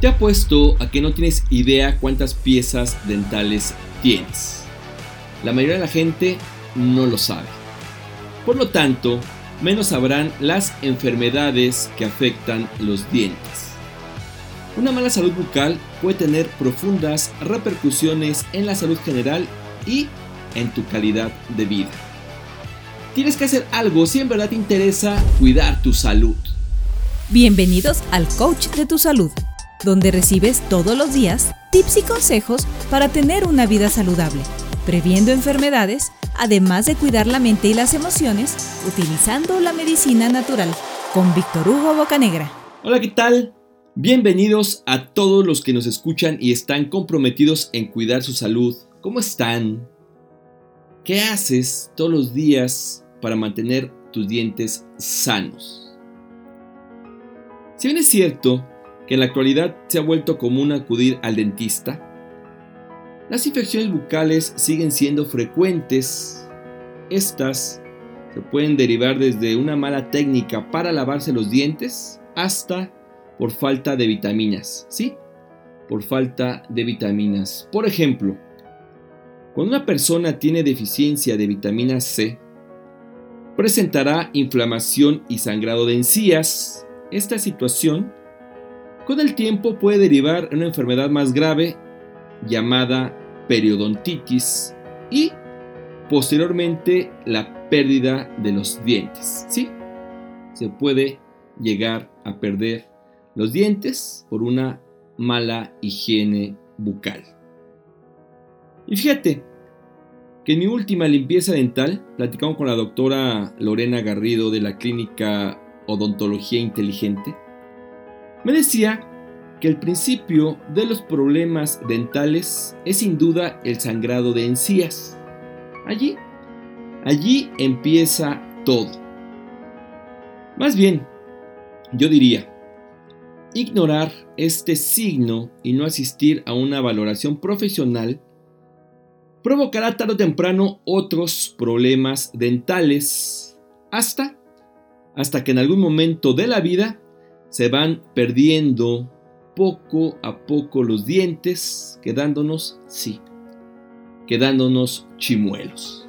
Te apuesto a que no tienes idea cuántas piezas dentales tienes. La mayoría de la gente no lo sabe. Por lo tanto, menos sabrán las enfermedades que afectan los dientes. Una mala salud bucal puede tener profundas repercusiones en la salud general y en tu calidad de vida. Tienes que hacer algo si en verdad te interesa cuidar tu salud. Bienvenidos al Coach de tu Salud donde recibes todos los días tips y consejos para tener una vida saludable, previendo enfermedades, además de cuidar la mente y las emociones utilizando la medicina natural, con Víctor Hugo Bocanegra. Hola, ¿qué tal? Bienvenidos a todos los que nos escuchan y están comprometidos en cuidar su salud. ¿Cómo están? ¿Qué haces todos los días para mantener tus dientes sanos? Si bien es cierto que en la actualidad se ha vuelto común acudir al dentista, las infecciones bucales siguen siendo frecuentes. Estas se pueden derivar desde una mala técnica para lavarse los dientes hasta por falta de vitaminas, ¿sí? Por falta de vitaminas. Por ejemplo, cuando una persona tiene deficiencia de vitamina C, presentará inflamación y sangrado de encías. Esta situación con el tiempo puede derivar una enfermedad más grave llamada periodontitis y posteriormente la pérdida de los dientes. ¿Sí? Se puede llegar a perder los dientes por una mala higiene bucal. Y fíjate que en mi última limpieza dental platicamos con la doctora Lorena Garrido de la clínica Odontología Inteligente me decía que el principio de los problemas dentales es sin duda el sangrado de encías. Allí, allí empieza todo. Más bien, yo diría, ignorar este signo y no asistir a una valoración profesional provocará tarde o temprano otros problemas dentales hasta hasta que en algún momento de la vida se van perdiendo poco a poco los dientes, quedándonos, sí, quedándonos chimuelos.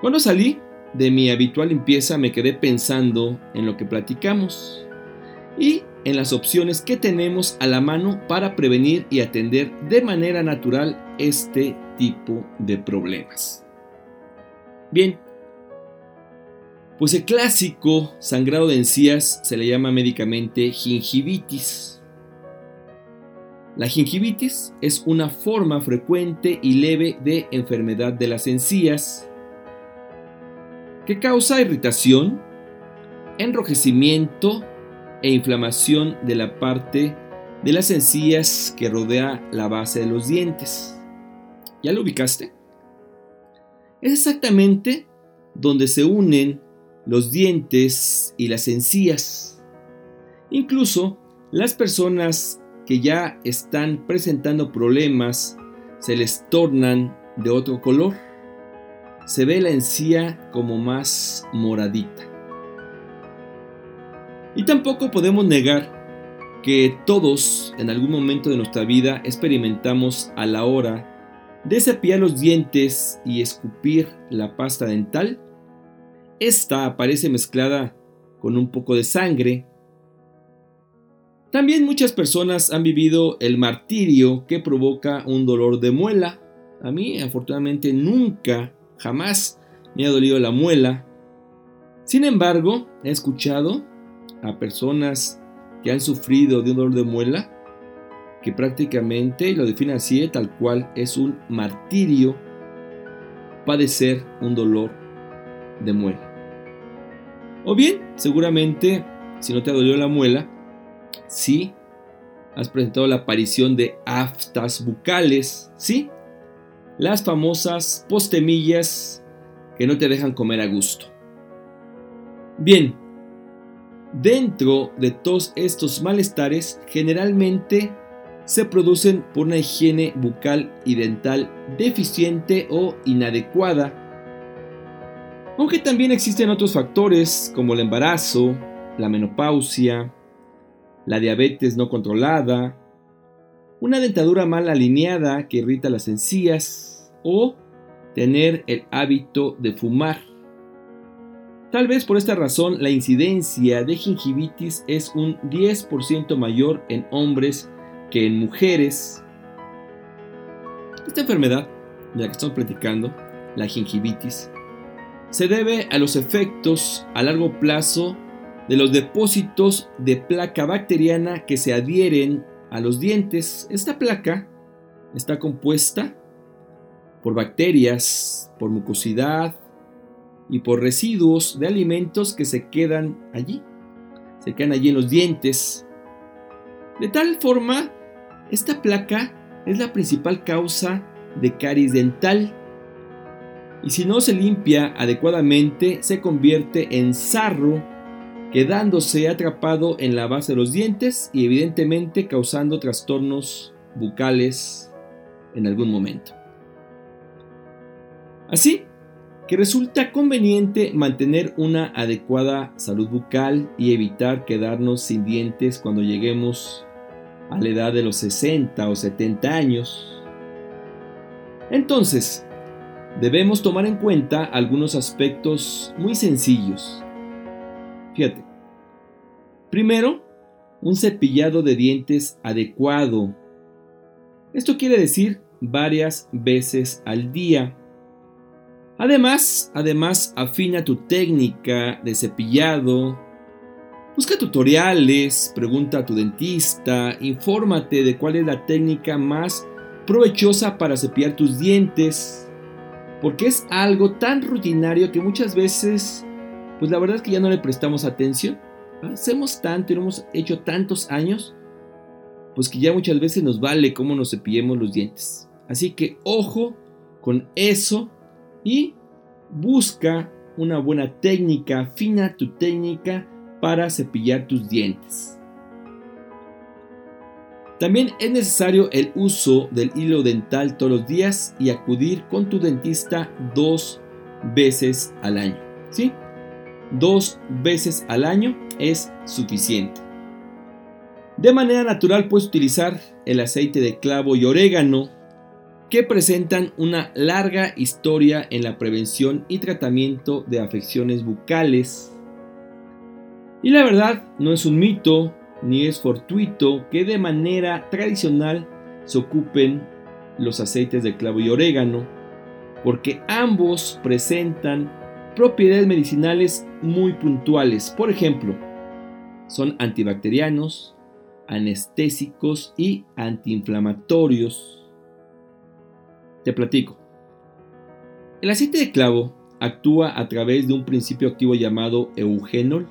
Cuando salí de mi habitual limpieza me quedé pensando en lo que platicamos y en las opciones que tenemos a la mano para prevenir y atender de manera natural este tipo de problemas. Bien, pues el clásico sangrado de encías se le llama médicamente gingivitis. La gingivitis es una forma frecuente y leve de enfermedad de las encías que causa irritación, enrojecimiento e inflamación de la parte de las encías que rodea la base de los dientes. ¿Ya lo ubicaste? Es exactamente donde se unen los dientes y las encías. Incluso las personas que ya están presentando problemas se les tornan de otro color. Se ve la encía como más moradita. Y tampoco podemos negar que todos en algún momento de nuestra vida experimentamos a la hora de cepillar los dientes y escupir la pasta dental esta aparece mezclada con un poco de sangre. También muchas personas han vivido el martirio que provoca un dolor de muela. A mí, afortunadamente, nunca, jamás me ha dolido la muela. Sin embargo, he escuchado a personas que han sufrido de un dolor de muela que prácticamente lo define así, tal cual, es un martirio padecer un dolor de muela. O bien, seguramente, si no te ha dolido la muela, sí has presentado la aparición de aftas bucales, ¿sí? Las famosas postemillas que no te dejan comer a gusto. Bien, dentro de todos estos malestares, generalmente se producen por una higiene bucal y dental deficiente o inadecuada aunque también existen otros factores como el embarazo, la menopausia, la diabetes no controlada, una dentadura mal alineada que irrita las encías o tener el hábito de fumar. Tal vez por esta razón la incidencia de gingivitis es un 10% mayor en hombres que en mujeres. Esta enfermedad de la que estamos platicando, la gingivitis, se debe a los efectos a largo plazo de los depósitos de placa bacteriana que se adhieren a los dientes. Esta placa está compuesta por bacterias, por mucosidad y por residuos de alimentos que se quedan allí. Se quedan allí en los dientes. De tal forma, esta placa es la principal causa de caries dental. Y si no se limpia adecuadamente, se convierte en sarro quedándose atrapado en la base de los dientes y evidentemente causando trastornos bucales en algún momento. Así que resulta conveniente mantener una adecuada salud bucal y evitar quedarnos sin dientes cuando lleguemos a la edad de los 60 o 70 años. Entonces, debemos tomar en cuenta algunos aspectos muy sencillos Fíjate. Primero, un cepillado de dientes adecuado. Esto quiere decir varias veces al día. Además, además afina tu técnica de cepillado. Busca tutoriales, pregunta a tu dentista, infórmate de cuál es la técnica más provechosa para cepillar tus dientes, porque es algo tan rutinario que muchas veces pues la verdad es que ya no le prestamos atención. Hacemos tanto y lo hemos hecho tantos años, pues que ya muchas veces nos vale cómo nos cepillemos los dientes. Así que ojo con eso y busca una buena técnica, afina tu técnica para cepillar tus dientes. También es necesario el uso del hilo dental todos los días y acudir con tu dentista dos veces al año. ¿Sí? dos veces al año es suficiente. De manera natural puedes utilizar el aceite de clavo y orégano que presentan una larga historia en la prevención y tratamiento de afecciones bucales. Y la verdad no es un mito ni es fortuito que de manera tradicional se ocupen los aceites de clavo y orégano, porque ambos presentan propiedades medicinales muy puntuales. Por ejemplo, son antibacterianos, anestésicos y antiinflamatorios. Te platico. El aceite de clavo actúa a través de un principio activo llamado eugenol.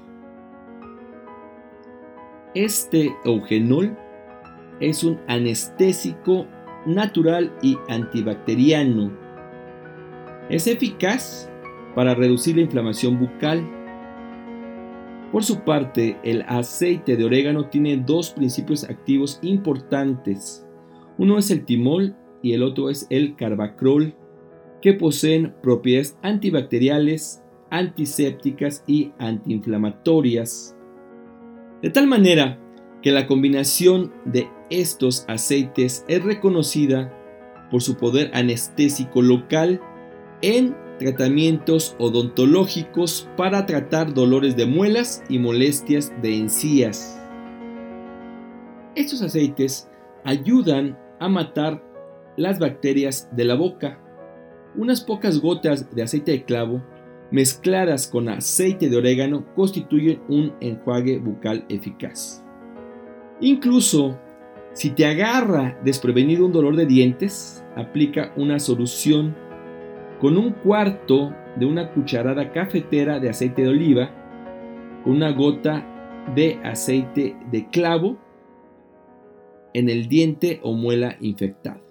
Este eugenol es un anestésico natural y antibacteriano. Es eficaz para reducir la inflamación bucal. Por su parte, el aceite de orégano tiene dos principios activos importantes. Uno es el timol y el otro es el carbacrol, que poseen propiedades antibacteriales, antisépticas y antiinflamatorias. De tal manera que la combinación de estos aceites es reconocida por su poder anestésico local en tratamientos odontológicos para tratar dolores de muelas y molestias de encías. Estos aceites ayudan a matar las bacterias de la boca. Unas pocas gotas de aceite de clavo mezcladas con aceite de orégano constituyen un enjuague bucal eficaz. Incluso si te agarra desprevenido un dolor de dientes, aplica una solución con un cuarto de una cucharada cafetera de aceite de oliva, con una gota de aceite de clavo en el diente o muela infectado.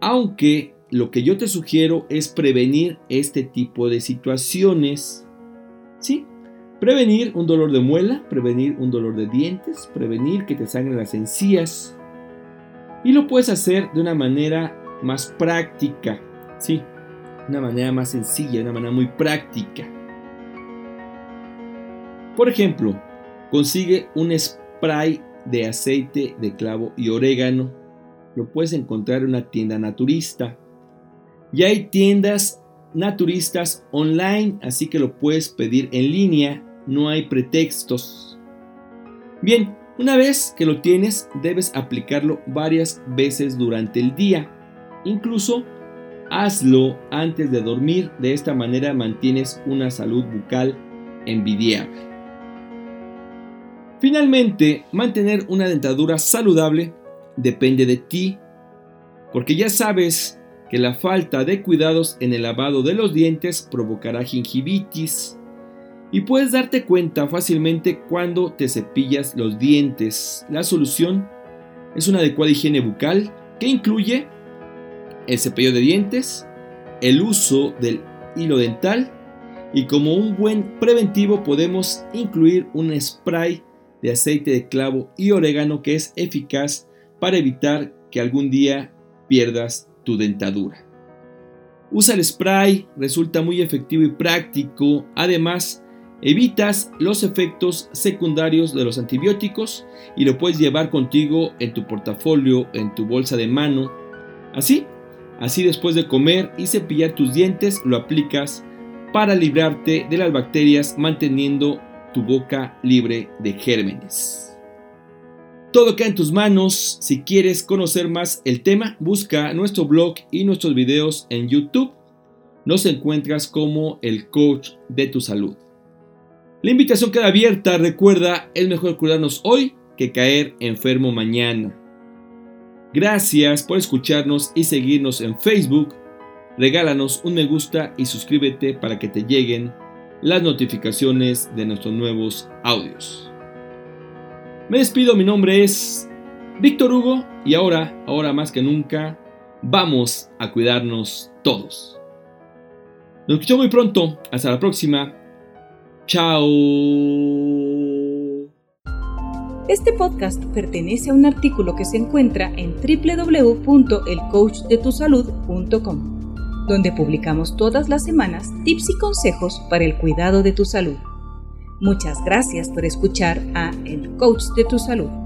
Aunque lo que yo te sugiero es prevenir este tipo de situaciones. ¿Sí? Prevenir un dolor de muela, prevenir un dolor de dientes, prevenir que te sangren las encías. Y lo puedes hacer de una manera más práctica, sí, una manera más sencilla, una manera muy práctica. Por ejemplo, Consigue un spray de aceite de clavo y orégano. Lo puedes encontrar en una tienda naturista. Y hay tiendas naturistas online, así que lo puedes pedir en línea. No hay pretextos. Bien, una vez que lo tienes, debes aplicarlo varias veces durante el día. Incluso hazlo antes de dormir. De esta manera mantienes una salud bucal envidiable. Finalmente, mantener una dentadura saludable depende de ti, porque ya sabes que la falta de cuidados en el lavado de los dientes provocará gingivitis y puedes darte cuenta fácilmente cuando te cepillas los dientes. La solución es una adecuada higiene bucal que incluye el cepillo de dientes, el uso del hilo dental y como un buen preventivo podemos incluir un spray de aceite de clavo y orégano que es eficaz para evitar que algún día pierdas tu dentadura. Usa el spray, resulta muy efectivo y práctico. Además, evitas los efectos secundarios de los antibióticos y lo puedes llevar contigo en tu portafolio, en tu bolsa de mano. Así, así después de comer y cepillar tus dientes, lo aplicas para librarte de las bacterias manteniendo tu boca libre de gérmenes. Todo queda en tus manos. Si quieres conocer más el tema, busca nuestro blog y nuestros videos en YouTube. Nos encuentras como el coach de tu salud. La invitación queda abierta. Recuerda, es mejor cuidarnos hoy que caer enfermo mañana. Gracias por escucharnos y seguirnos en Facebook. Regálanos un me gusta y suscríbete para que te lleguen las notificaciones de nuestros nuevos audios. Me despido, mi nombre es Víctor Hugo y ahora, ahora más que nunca, vamos a cuidarnos todos. Nos escuchamos muy pronto, hasta la próxima. Chao. Este podcast pertenece a un artículo que se encuentra en www.elcoachdetusalud.com donde publicamos todas las semanas tips y consejos para el cuidado de tu salud. Muchas gracias por escuchar a El Coach de tu Salud.